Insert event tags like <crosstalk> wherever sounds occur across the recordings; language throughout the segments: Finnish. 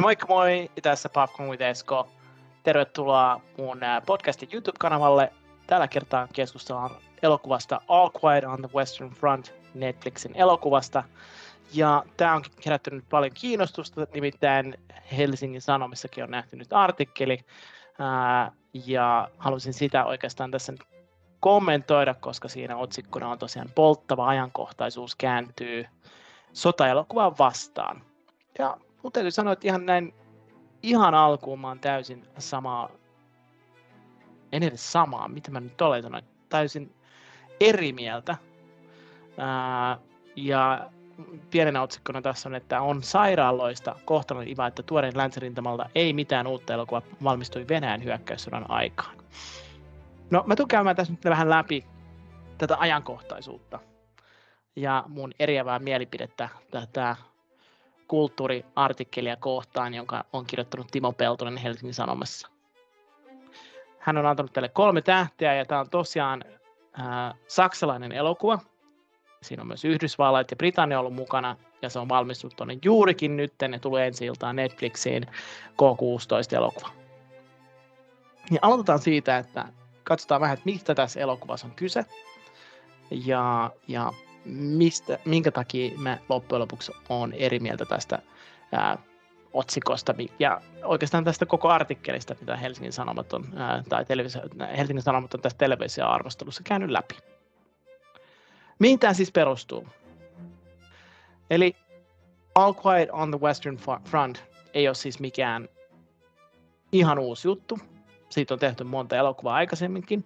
No moikka moi, tässä Popcorn with Esko. Tervetuloa mun podcastin YouTube-kanavalle. Tällä kertaa keskustellaan elokuvasta All Quiet on the Western Front, Netflixin elokuvasta. Ja tämä on herättänyt paljon kiinnostusta, nimittäin Helsingin Sanomissakin on nähty nyt artikkeli. ja halusin sitä oikeastaan tässä nyt kommentoida, koska siinä otsikkona on tosiaan polttava ajankohtaisuus kääntyy sotaelokuvaa vastaan. Ja mun täytyy sanoa, että ihan näin ihan alkuun mä oon täysin samaa, en edes samaa, mitä mä nyt olen sanonut, täysin eri mieltä. Ää, ja pienenä otsikkona tässä on, että on sairaaloista kohtalon iva, että tuoreen länsirintamalta ei mitään uutta elokuvaa valmistui Venäjän hyökkäyssodan aikaan. No mä tulen käymään tässä nyt vähän läpi tätä ajankohtaisuutta ja mun eriävää mielipidettä tätä kulttuuriartikkelia kohtaan, jonka on kirjoittanut Timo Peltonen Helsingin Sanomassa. Hän on antanut tälle kolme tähteä ja tämä on tosiaan äh, saksalainen elokuva. Siinä on myös Yhdysvallat ja Britannia ollut mukana ja se on valmistunut tuonne juurikin nyt, ne tulee ensi iltaan Netflixiin K16 elokuva. Ja aloitetaan siitä, että katsotaan vähän, että mistä tässä elokuvassa on kyse ja, ja mistä, minkä takia mä loppujen lopuksi on eri mieltä tästä ää, otsikosta ja oikeastaan tästä koko artikkelista, mitä Helsingin Sanomat on, ää, tai televisio, Helsingin Sanomat on tästä televisio-arvostelussa käynyt läpi. Mihin tämä siis perustuu? Eli All Quiet on the Western Front ei ole siis mikään ihan uusi juttu. Siitä on tehty monta elokuvaa aikaisemminkin.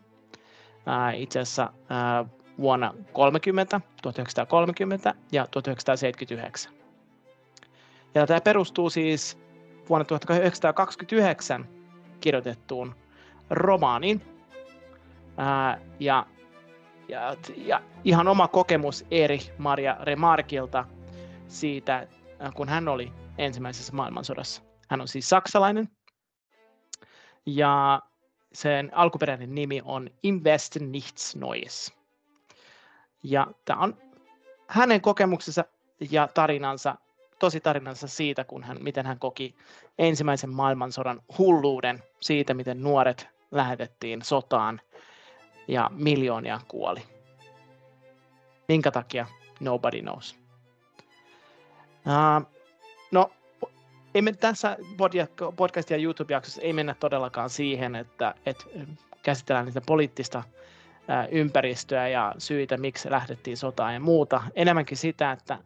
Ää, itse asiassa ää, vuonna 30, 1930 ja 1979. Ja tämä perustuu siis vuonna 1929 kirjoitettuun romaaniin. Ää, ja, ja, ja ihan oma kokemus Eri Maria Remarkilta siitä, kun hän oli ensimmäisessä maailmansodassa. Hän on siis saksalainen. Ja sen alkuperäinen nimi on Invest Nichts Neues. Ja tämä on hänen kokemuksensa ja tarinansa, tosi tarinansa siitä, kun hän, miten hän koki ensimmäisen maailmansodan hulluuden siitä, miten nuoret lähetettiin sotaan ja miljoonia kuoli. Minkä takia? Nobody knows. Uh, no, ei me tässä podcast- ja YouTube-jaksossa ei mennä todellakaan siihen, että, että käsitellään niitä poliittista ympäristöä ja syitä, miksi lähdettiin sotaan ja muuta. Enemmänkin sitä, että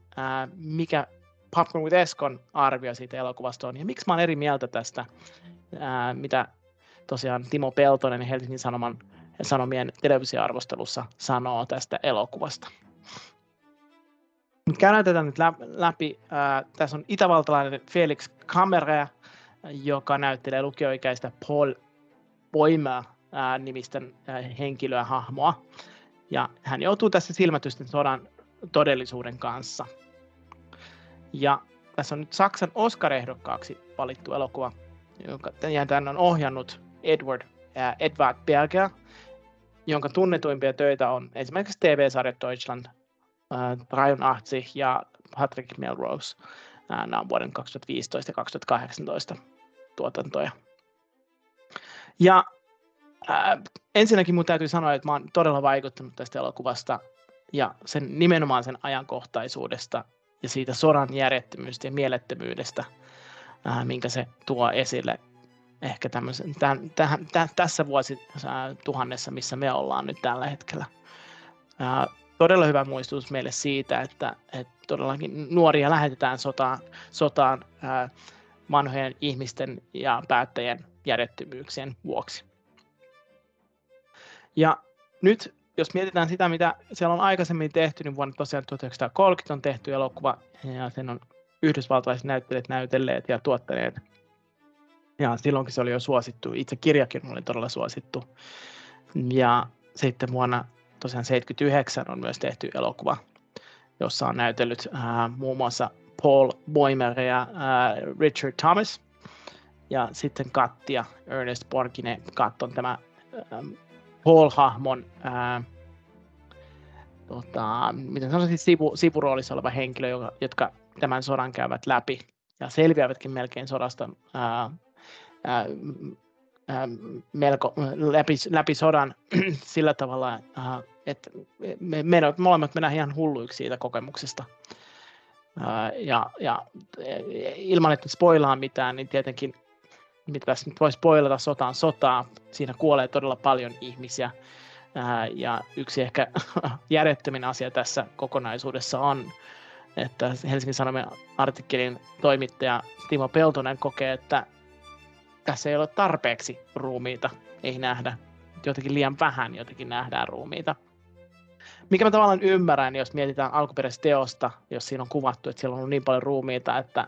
mikä Popcorn with Eskon arvio siitä elokuvasta on ja miksi mä olen eri mieltä tästä, mitä tosiaan Timo Peltonen Helsingin Sanoman, Sanomien televisioarvostelussa sanoo tästä elokuvasta. Käydään tätä nyt läpi. Tässä on itävaltalainen Felix Kamera, joka näyttelee lukioikäistä Paul Boimer nimisten henkilöä, hahmoa. Ja hän joutuu tässä silmätysten sodan todellisuuden kanssa. Ja tässä on nyt Saksan Oscar-ehdokkaaksi valittu elokuva, jonka tämän on ohjannut Edward, ää, Edward Berger, jonka tunnetuimpia töitä on esimerkiksi TV-sarjat Deutschland, ää, Brian Artsi ja Patrick Melrose. Ää, nämä on vuoden 2015 ja 2018 tuotantoja. Ja Ensinnäkin mun täytyy sanoa, että mä oon todella vaikuttanut tästä elokuvasta ja sen nimenomaan sen ajankohtaisuudesta ja siitä sodan järjettömyydestä ja mielettömyydestä, ää, minkä se tuo esille ehkä tämmöisen, tämän, tähän, täh, tässä vuosituhannessa, missä me ollaan nyt tällä hetkellä. Ää, todella hyvä muistutus meille siitä, että, että todellakin nuoria lähetetään sotaan, sotaan ää, vanhojen ihmisten ja päättäjien järjettömyyksien vuoksi. Ja nyt, jos mietitään sitä, mitä siellä on aikaisemmin tehty, niin vuonna tosiaan 1930 on tehty elokuva, ja sen on yhdysvaltalaiset näyttelijät näytelleet ja tuottaneet. Ja silloinkin se oli jo suosittu. Itse kirjakin oli todella suosittu. Ja sitten vuonna tosiaan 79 on myös tehty elokuva, jossa on näytellyt äh, muun muassa Paul Boimer ja äh, Richard Thomas. Ja sitten Katti ja Ernest Borgine. Katt on tämä ähm, Paul-hahmon ää, tota, miten sanoisin, sivu, sivuroolissa oleva henkilö, joka, jotka tämän sodan käyvät läpi. ja selviävätkin melkein sodasta ää, ää, melko läpi, läpi sodan <clears throat> sillä tavalla, ää, että me, me, molemmat mennään ihan hulluiksi siitä kokemuksesta. Ää, ja, ja ilman, että spoilaa mitään, niin tietenkin mitä tässä nyt voi spoilata, sotaan sotaa. Siinä kuolee todella paljon ihmisiä. Ja yksi ehkä <laughs> järjettömin asia tässä kokonaisuudessa on, että Helsingin Sanomien artikkelin toimittaja Timo Peltonen kokee, että tässä ei ole tarpeeksi ruumiita, ei nähdä. Jotenkin liian vähän jotenkin nähdään ruumiita. Mikä mä tavallaan ymmärrän, jos mietitään alkuperäistä teosta, jos siinä on kuvattu, että siellä on ollut niin paljon ruumiita, että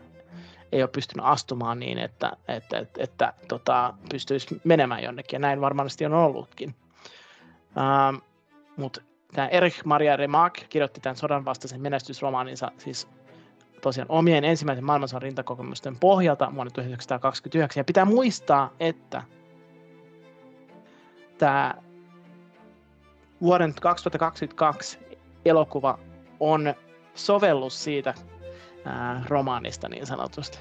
ei ole pystynyt astumaan niin, että, että, että, että tota, pystyisi menemään jonnekin, ja näin varmasti on ollutkin. Ähm, Mutta tämä Erich Maria Remarque kirjoitti tämän sodan vastaisen menestysromaaninsa siis tosiaan omien ensimmäisen maailmansodan rintakokemusten pohjalta vuonna 1929. Ja pitää muistaa, että tämä vuoden 2022 elokuva on sovellus siitä ää, romaanista niin sanotusti.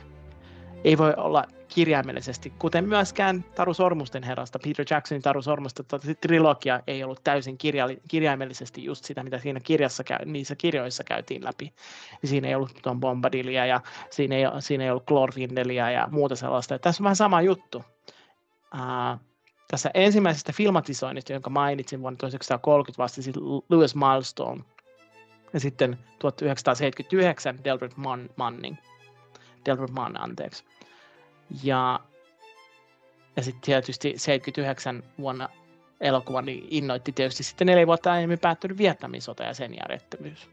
Ei voi olla kirjaimellisesti, kuten myöskään Taru Sormusten herrasta, Peter Jacksonin Taru Sormusta, tota, trilogia ei ollut täysin kirja, kirjaimellisesti just sitä, mitä siinä kirjassa niissä kirjoissa käytiin läpi. Siinä ei ollut Tom Bombadilia ja siinä ei, siinä ei ollut Glorfindelia ja muuta sellaista. Ja tässä on vähän sama juttu. Uh, tässä ensimmäisestä filmatisoinnista, jonka mainitsin vuonna 1930 vastasi Lewis Milestone, ja sitten 1979 Delbert Mann, Manning. Delbert Mann, anteeksi. Ja, ja sitten tietysti 79 vuonna elokuva niin innoitti tietysti sitten neljä vuotta aiemmin päättynyt Vietnamin sota ja sen järjettömyys.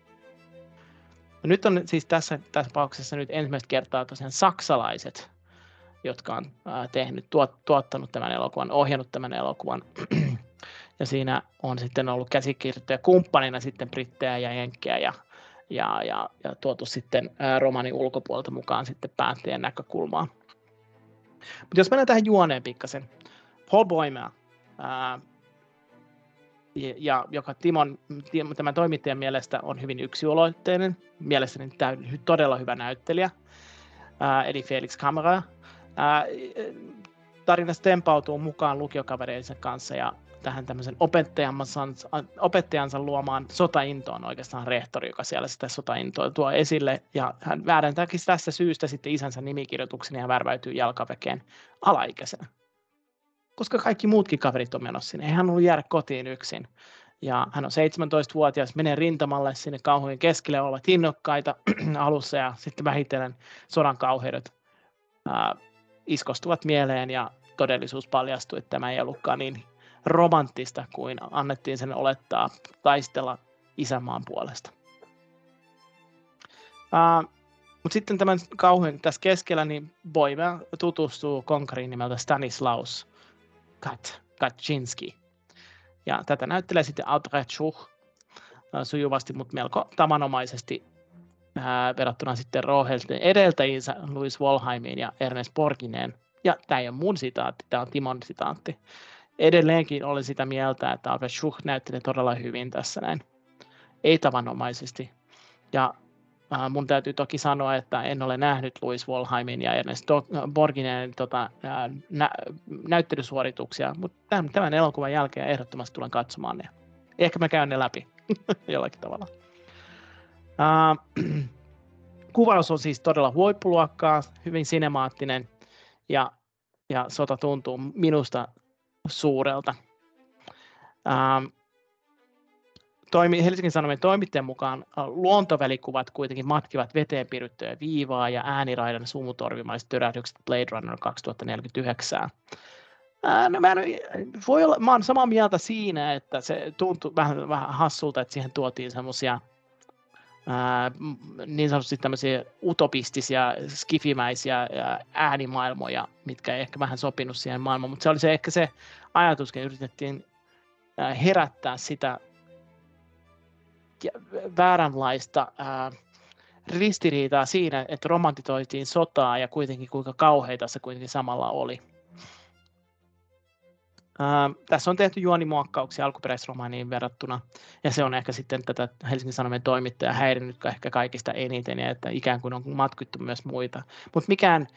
No nyt on siis tässä, tässä tapauksessa nyt ensimmäistä kertaa tosiaan saksalaiset, jotka on ää, tehnyt, tuot, tuottanut tämän elokuvan, ohjannut tämän elokuvan. <clears throat> ja siinä on sitten ollut käsikirjoittaja kumppanina sitten brittejä ja jenkkejä ja, ja, ja, ja tuotu sitten romanin ulkopuolelta mukaan sitten päättäjän näkökulmaa. Mutta jos mennään tähän juoneen pikkasen. Paul Boimer, ää, ja, joka Timon, tämän toimittajan mielestä on hyvin yksioloitteinen, mielestäni todella hyvä näyttelijä, ää, eli Felix Kamera. Ää, tarinassa tempautuu mukaan lukiokavereidensa kanssa ja tähän tämmöisen opettajansa, opettajansa luomaan sotaintoon oikeastaan rehtori, joka siellä sitä sotaintoa tuo esille. Ja hän väärentääkin tästä syystä sitten isänsä nimikirjoituksen ja värväytyy jalkavekeen alaikäisenä. Koska kaikki muutkin kaverit on menossa sinne. Ei hän ollut jäädä kotiin yksin. Ja hän on 17-vuotias, menee rintamalle sinne kauhujen keskelle, ovat innokkaita <clears throat> alussa ja sitten vähitellen sodan kauheudet ää, iskostuvat mieleen ja todellisuus paljastui, että tämä ei ollutkaan niin romanttista kuin annettiin sen olettaa taistella isänmaan puolesta. Uh, mutta sitten tämän kauhean tässä keskellä, niin Boime tutustuu konkariin nimeltä Stanislaus Kat, Kaczynski. Ja tätä näyttelee sitten Audrey Chuch sujuvasti, mutta melko tavanomaisesti ää, verrattuna sitten Rohelten edeltäjiinsä Louis Wolheimiin ja Ernest Borgineen. Ja tämä ei ole mun sitaatti, tämä on Timon sitaatti edelleenkin olen sitä mieltä, että Alfred Schuch näytteli todella hyvin tässä näin. Ei tavanomaisesti. Ja äh, mun täytyy toki sanoa, että en ole nähnyt Louis Wolheimin ja Ernest Borginen tota, äh, nä- näyttelysuorituksia, mutta tämän, tämän elokuvan jälkeen ehdottomasti tulen katsomaan ne. Ehkä mä käyn ne läpi <laughs> jollakin tavalla. Äh, <clears throat> kuvaus on siis todella huippuluokkaa, hyvin sinemaattinen ja, ja sota tuntuu minusta suurelta. Ähm, toimi, Helsingin Sanomien toimittajan mukaan äh, luontovälikuvat kuitenkin matkivat veteen piirryttyä viivaa ja ääniraidan sumutorvimaiset törähdykset Blade Runner 2049. Ää, no mä, en, voi olla, mä olen samaa mieltä siinä, että se tuntuu vähän, vähän hassulta, että siihen tuotiin semmoisia niin sanotusti tämmöisiä utopistisia, skifimäisiä äänimaailmoja, mitkä ei ehkä vähän sopinut siihen maailmaan, mutta se oli se ehkä se ajatus, että yritettiin herättää sitä vääränlaista ristiriitaa siinä, että romantitoitiin sotaa ja kuitenkin kuinka kauheita se kuitenkin samalla oli. Uh, tässä on tehty juonimuokkauksia alkuperäisromaaniin verrattuna, ja se on ehkä sitten tätä Helsingin Sanomien toimittajaa häirinnyt ehkä kaikista eniten, ja että ikään kuin on matkittu myös muita. Mutta mikään,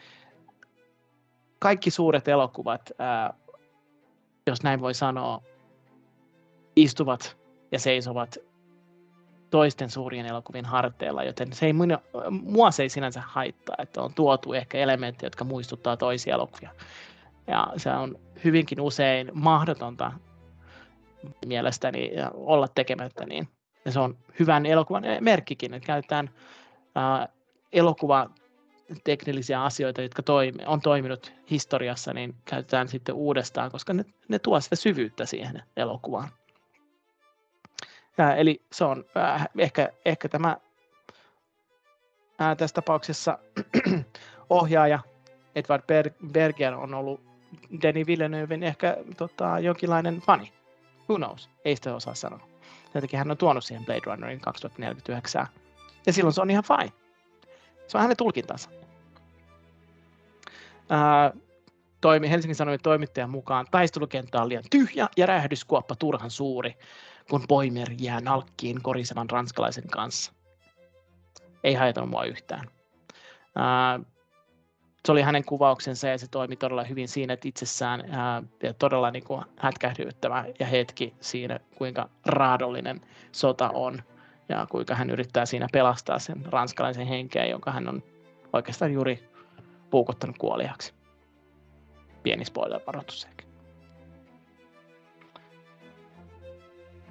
kaikki suuret elokuvat, uh, jos näin voi sanoa, istuvat ja seisovat toisten suurien elokuvien harteilla, joten se ei, mua se ei sinänsä haittaa, että on tuotu ehkä elementtejä, jotka muistuttaa toisia elokuvia. Ja se on hyvinkin usein mahdotonta mielestäni olla tekemättä niin. Ja se on hyvän elokuvan merkkikin, että käytetään äh, elokuva teknillisiä asioita, jotka toimi, on toiminut historiassa, niin käytetään sitten uudestaan, koska ne, ne tuo sitä syvyyttä siihen elokuvaan. Ja, eli se on äh, ehkä, ehkä tämä äh, tässä tapauksessa <clears throat> ohjaaja Edward Berger on ollut Denis Villeneuven ehkä tota, jonkinlainen fani. Who knows? Ei sitä osaa sanoa. Sen takia hän on tuonut siihen Blade Runnerin 2049. Ja silloin se on ihan fine. Se on hänen tulkintansa. Ää, toimi, Helsingin Sanomien toimittajan mukaan taistelukenttä on liian tyhjä ja räjähdyskuoppa turhan suuri, kun Boimer jää nalkkiin korisevan ranskalaisen kanssa. Ei haitannut mua yhtään. Ää, se oli hänen kuvauksensa ja se toimi todella hyvin siinä, että itsessään ää, ja todella niin kuin hätkähdyttävä ja hetki siinä, kuinka raadollinen sota on ja kuinka hän yrittää siinä pelastaa sen ranskalaisen henkeä, jonka hän on oikeastaan juuri puukottanut kuoliaksi. Pieni spoiler-varoitus ehkä.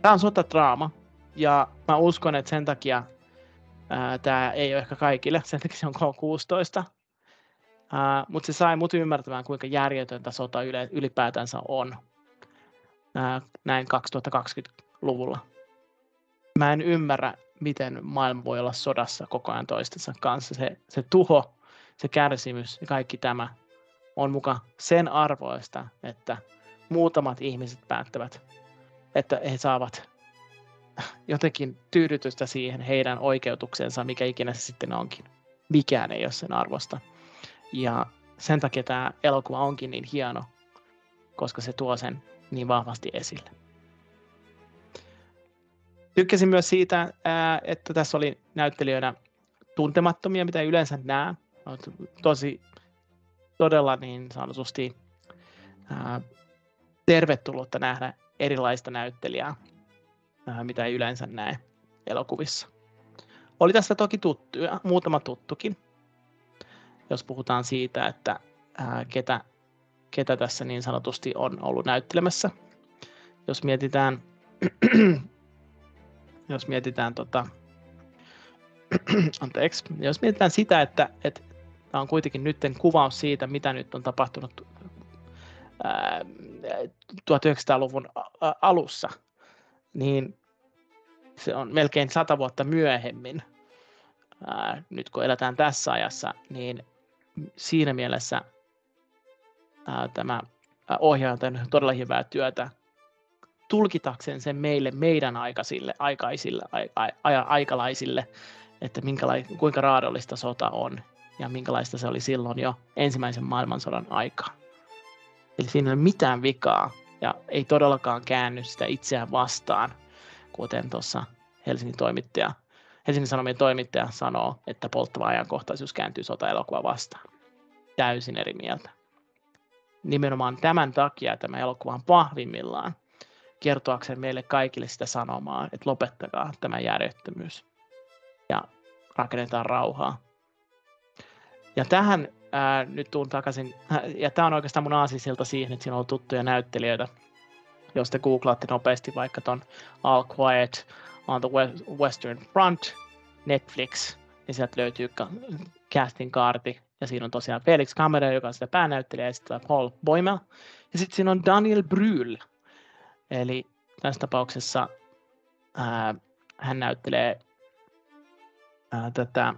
Tämä on sotadraama ja mä uskon, että sen takia ää, tämä ei ole ehkä kaikille, sen takia se on K16, Uh, mutta se sai mut ymmärtämään, kuinka järjetöntä sota yle, ylipäätänsä on uh, näin 2020-luvulla. Mä en ymmärrä, miten maailma voi olla sodassa koko ajan toistensa kanssa. Se, se tuho, se kärsimys ja kaikki tämä on muka sen arvoista, että muutamat ihmiset päättävät, että he saavat jotenkin tyydytystä siihen heidän oikeutuksensa, mikä ikinä se sitten onkin. Mikään ei ole sen arvosta. Ja sen takia tämä elokuva onkin niin hieno, koska se tuo sen niin vahvasti esille. Tykkäsin myös siitä, että tässä oli näyttelijöinä tuntemattomia, mitä yleensä näe. Tosi todella niin sanotusti tervetullutta nähdä erilaista näyttelijää, mitä ei yleensä näe elokuvissa. Oli tässä toki tuttuja, muutama tuttukin, jos puhutaan siitä, että ää, ketä, ketä tässä niin sanotusti on ollut näyttelemässä. Jos mietitään, <clears throat> jos mietitään tota, <clears throat> anteeksi, jos mietitään sitä, että, että tämä on kuitenkin nyt kuvaus siitä, mitä nyt on tapahtunut ää, 1900-luvun alussa, niin se on melkein sata vuotta myöhemmin, ää, nyt kun eletään tässä ajassa, niin siinä mielessä ää, tämä ohjaaja on tehnyt todella hyvää työtä tulkitakseen sen meille, meidän aikaisille, aikaisille, a, a, aikalaisille, että minkälai, kuinka raadollista sota on ja minkälaista se oli silloin jo ensimmäisen maailmansodan aikaa. Eli siinä ei ole mitään vikaa ja ei todellakaan käänny sitä itseään vastaan, kuten tuossa Helsingin toimittaja Helsingin Sanomien toimittaja sanoo, että polttava ajankohtaisuus kääntyy sota-elokuva vastaan. Täysin eri mieltä. Nimenomaan tämän takia tämä elokuva on vahvimmillaan kertoakseen meille kaikille sitä sanomaa, että lopettakaa tämä järjettömyys ja rakennetaan rauhaa. Ja tähän ää, nyt tuun takaisin, ja tämä on oikeastaan mun aasisilta siihen, että siinä on tuttuja näyttelijöitä, jos te googlaatte nopeasti vaikka ton All Quiet on the Western Front, Netflix, niin sieltä löytyy casting kaarti, ja siinä on tosiaan Felix Kamera, joka on sitä päänäyttelijä, ja sitten Paul Boimel, ja sitten siinä on Daniel Brühl, eli tässä tapauksessa ää, hän näyttelee ää, tätä,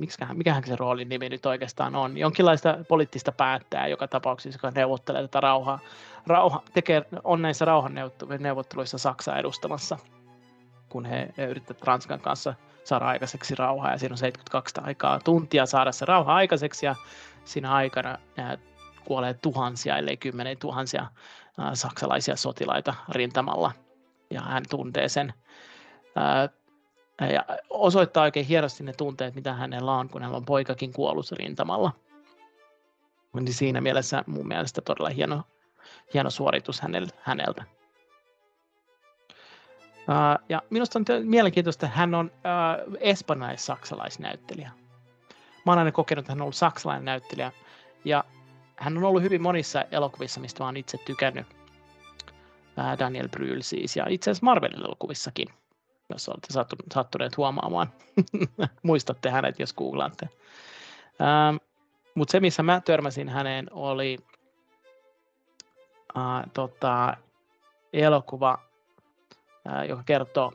miksiköhän, mikähän se roolin nimi nyt oikeastaan on, jonkinlaista poliittista päättäjää joka tapauksessa, joka neuvottelee tätä rauhaa, rauha, tekee, on näissä rauhanneuvotteluissa Saksaa edustamassa kun he, yrittävät Ranskan kanssa saada aikaiseksi rauhaa ja siinä on 72 aikaa tuntia saada se rauha aikaiseksi ja siinä aikana kuolee tuhansia, ellei kymmenen tuhansia saksalaisia sotilaita rintamalla. Ja hän tuntee sen ja osoittaa oikein hienosti ne tunteet, mitä hänellä on, kun hän on poikakin kuollut rintamalla. Niin siinä mielessä mun mielestä todella hieno, hieno suoritus häneltä. Uh, ja minusta on mielenkiintoista, että hän on uh, espanjalais-saksalaisnäyttelijä. Mä oon aina kokenut, että hän on ollut saksalainen näyttelijä. Ja hän on ollut hyvin monissa elokuvissa, mistä mä oon itse tykännyt. Uh, Daniel Bryl siis, ja itse asiassa Marvel-elokuvissakin, jos olette sattuneet huomaamaan. <laughs> Muistatte hänet, jos googlaatte. Uh, Mutta se, missä mä törmäsin häneen, oli uh, tota, elokuva joka kertoo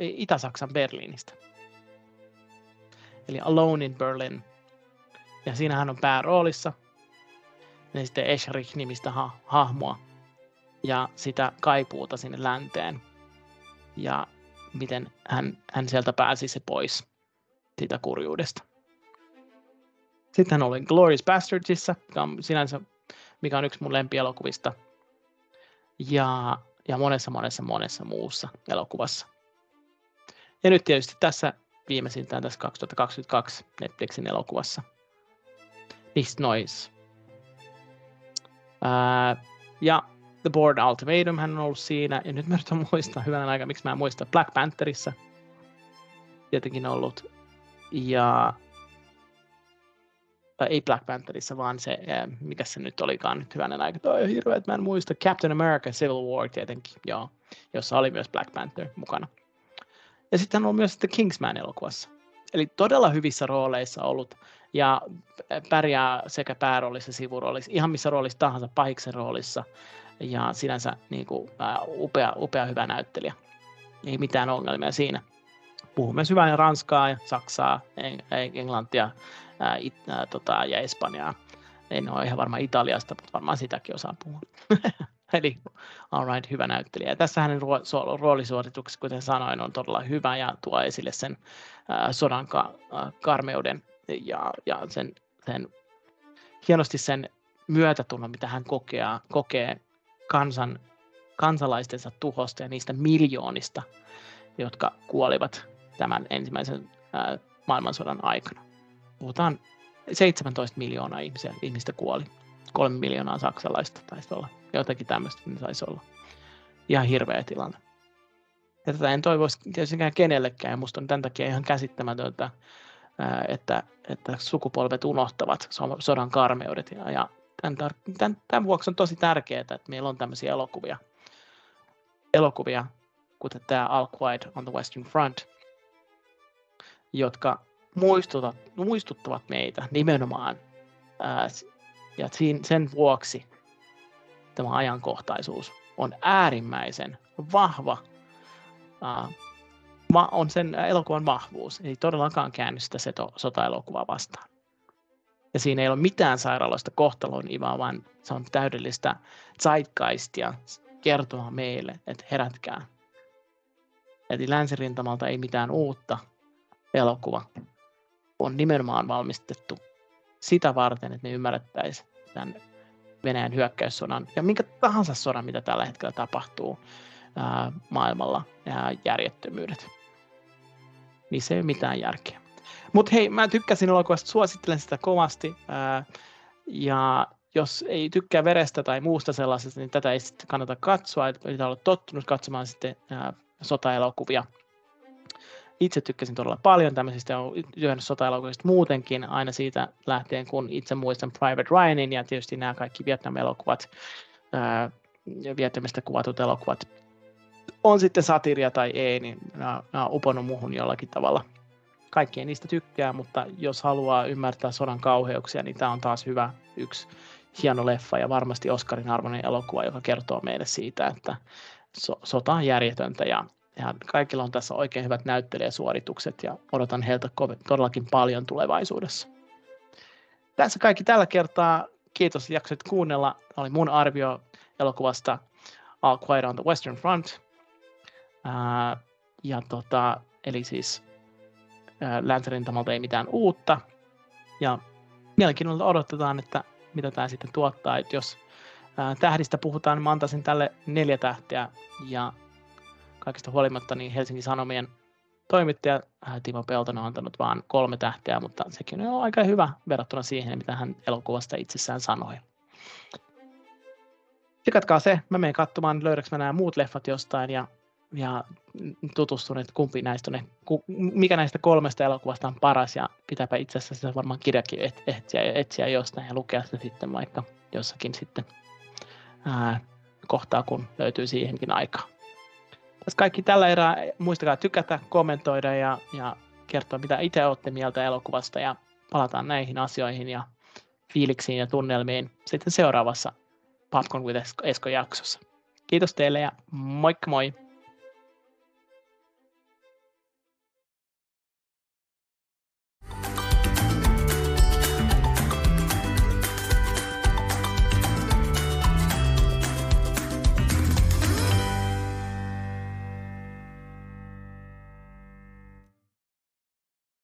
Itä-Saksan Berliinistä. Eli Alone in Berlin. Ja siinä hän on pääroolissa. Ja sitten Escherich-nimistä ha- hahmoa. Ja sitä kaipuuta sinne länteen. Ja miten hän, hän sieltä pääsi se pois siitä kurjuudesta. Sitten hän oli Glorious Bastardsissa, mikä on sinänsä mikä on yksi mun lempielokuvista. Ja ja monessa monessa monessa muussa elokuvassa. Ja nyt tietysti tässä viimeisintään tässä 2022 Netflixin elokuvassa. Nichts Noise. Ää, ja The Board Ultimatum hän on ollut siinä, ja nyt mä yritän muistaa hyvän aika, miksi mä en muista, Black Pantherissa tietenkin ollut. Ja tai ei Black Pantherissa, vaan se, mikä se nyt olikaan nyt hyvänen aika, toi hirveä, että mä en muista, Captain America Civil War tietenkin, joo, jossa oli myös Black Panther mukana. Ja sitten hän on myös sitten Kingsman-elokuvassa. Eli todella hyvissä rooleissa ollut ja pärjää sekä pääroolissa, sivuroolissa, ihan missä roolissa tahansa, pahiksen roolissa. Ja sinänsä niin kuin, ää, upea, upea, hyvä näyttelijä. Ei mitään ongelmia siinä. Puhuu myös hyvää ranskaa ja saksaa, englantia, ää, it, ää, tota, ja Espanjaa. En ole ihan varma Italiasta, mutta varmaan sitäkin osaa puhua. <laughs> Eli all right, hyvä näyttelijä. Ja tässä hänen roolisuorituksessa, kuten sanoin, on todella hyvä ja tuo esille sen ää, sodan ka- ää, karmeuden ja, ja sen, sen, hienosti sen myötätunnon, mitä hän kokee, kokee kansan, kansalaistensa tuhosta ja niistä miljoonista, jotka kuolivat tämän ensimmäisen ää, maailmansodan aikana puhutaan 17 miljoonaa ihmisiä, ihmistä kuoli. Kolme miljoonaa saksalaista taisi olla. Jotakin tämmöistä niin saisi olla. Ihan hirveä tilanne. Ja tätä en toivoisi tietystikään kenellekään, ja musta on tämän takia ihan käsittämätöntä, että, että sukupolvet unohtavat sodan karmeudet. Ja, ja tämän, tämän, tämän vuoksi on tosi tärkeää, että meillä on tämmöisiä elokuvia, elokuvia kuten tämä All Quiet on the Western Front, jotka muistutat, muistuttavat meitä nimenomaan. Ää, ja sen vuoksi tämä ajankohtaisuus on äärimmäisen vahva. Ää, ma, on sen elokuvan vahvuus. Ei todellakaan käänny sitä sota-elokuvaa vastaan. Ja siinä ei ole mitään sairaaloista kohtalon ivaa, vaan se on täydellistä zeitgeistia kertoa meille, että herätkää. Eli länsirintamalta ei mitään uutta elokuva, on nimenomaan valmistettu sitä varten, että ne ymmärrettäisiin tämän Venäjän hyökkäyssodan ja minkä tahansa sodan, mitä tällä hetkellä tapahtuu ää, maailmalla, ja järjettömyydet. Niin se ei ole mitään järkeä. Mutta hei, mä tykkäsin elokuvasta, suosittelen sitä kovasti. Ää, ja jos ei tykkää verestä tai muusta sellaisesta, niin tätä ei sitten kannata katsoa. Pitää olla tottunut katsomaan sitten ää, sotaelokuvia itse tykkäsin todella paljon tämmöisistä ja olen työnnyt sota muutenkin aina siitä lähtien, kun itse muistan Private Ryanin ja tietysti nämä kaikki Vietnam-elokuvat, Vietnamista kuvatut elokuvat, on sitten satiria tai ei, niin nämä, nämä on uponnut muuhun jollakin tavalla. Kaikki ei niistä tykkää, mutta jos haluaa ymmärtää sodan kauheuksia, niin tämä on taas hyvä yksi hieno leffa ja varmasti Oscarin arvoinen elokuva, joka kertoo meille siitä, että so- sota on järjetöntä ja ja kaikilla on tässä oikein hyvät näyttelijäsuoritukset ja odotan heiltä todellakin paljon tulevaisuudessa. Tässä kaikki tällä kertaa. Kiitos, jaksoit kuunnella. Oli mun arvio elokuvasta All Quiet on the Western Front. Ää, ja tota, eli siis länsirintamalta ei mitään uutta. Ja mielenkiinnolla odotetaan, että mitä tämä sitten tuottaa. Että jos tähdistä puhutaan, mä antaisin tälle neljä tähteä ja kaikista huolimatta niin Helsingin Sanomien toimittaja Timo Peltonen on antanut vain kolme tähteä, mutta sekin on aika hyvä verrattuna siihen, mitä hän elokuvasta itsessään sanoi. Tsekatkaa se, mä menen katsomaan, löydäks mä nämä muut leffat jostain ja, ja tutustun, että kumpi näistä on, mikä näistä kolmesta elokuvasta on paras ja pitääpä itse asiassa varmaan kirjakin etsiä, etsiä jostain ja lukea se sitten vaikka jossakin sitten ää, kohtaa, kun löytyy siihenkin aikaa. Tässä kaikki tällä erää. Muistakaa tykätä, kommentoida ja, ja kertoa, mitä itse olette mieltä elokuvasta ja palataan näihin asioihin ja fiiliksiin ja tunnelmiin sitten seuraavassa Popcorn with Esko jaksossa. Kiitos teille ja moikka moi!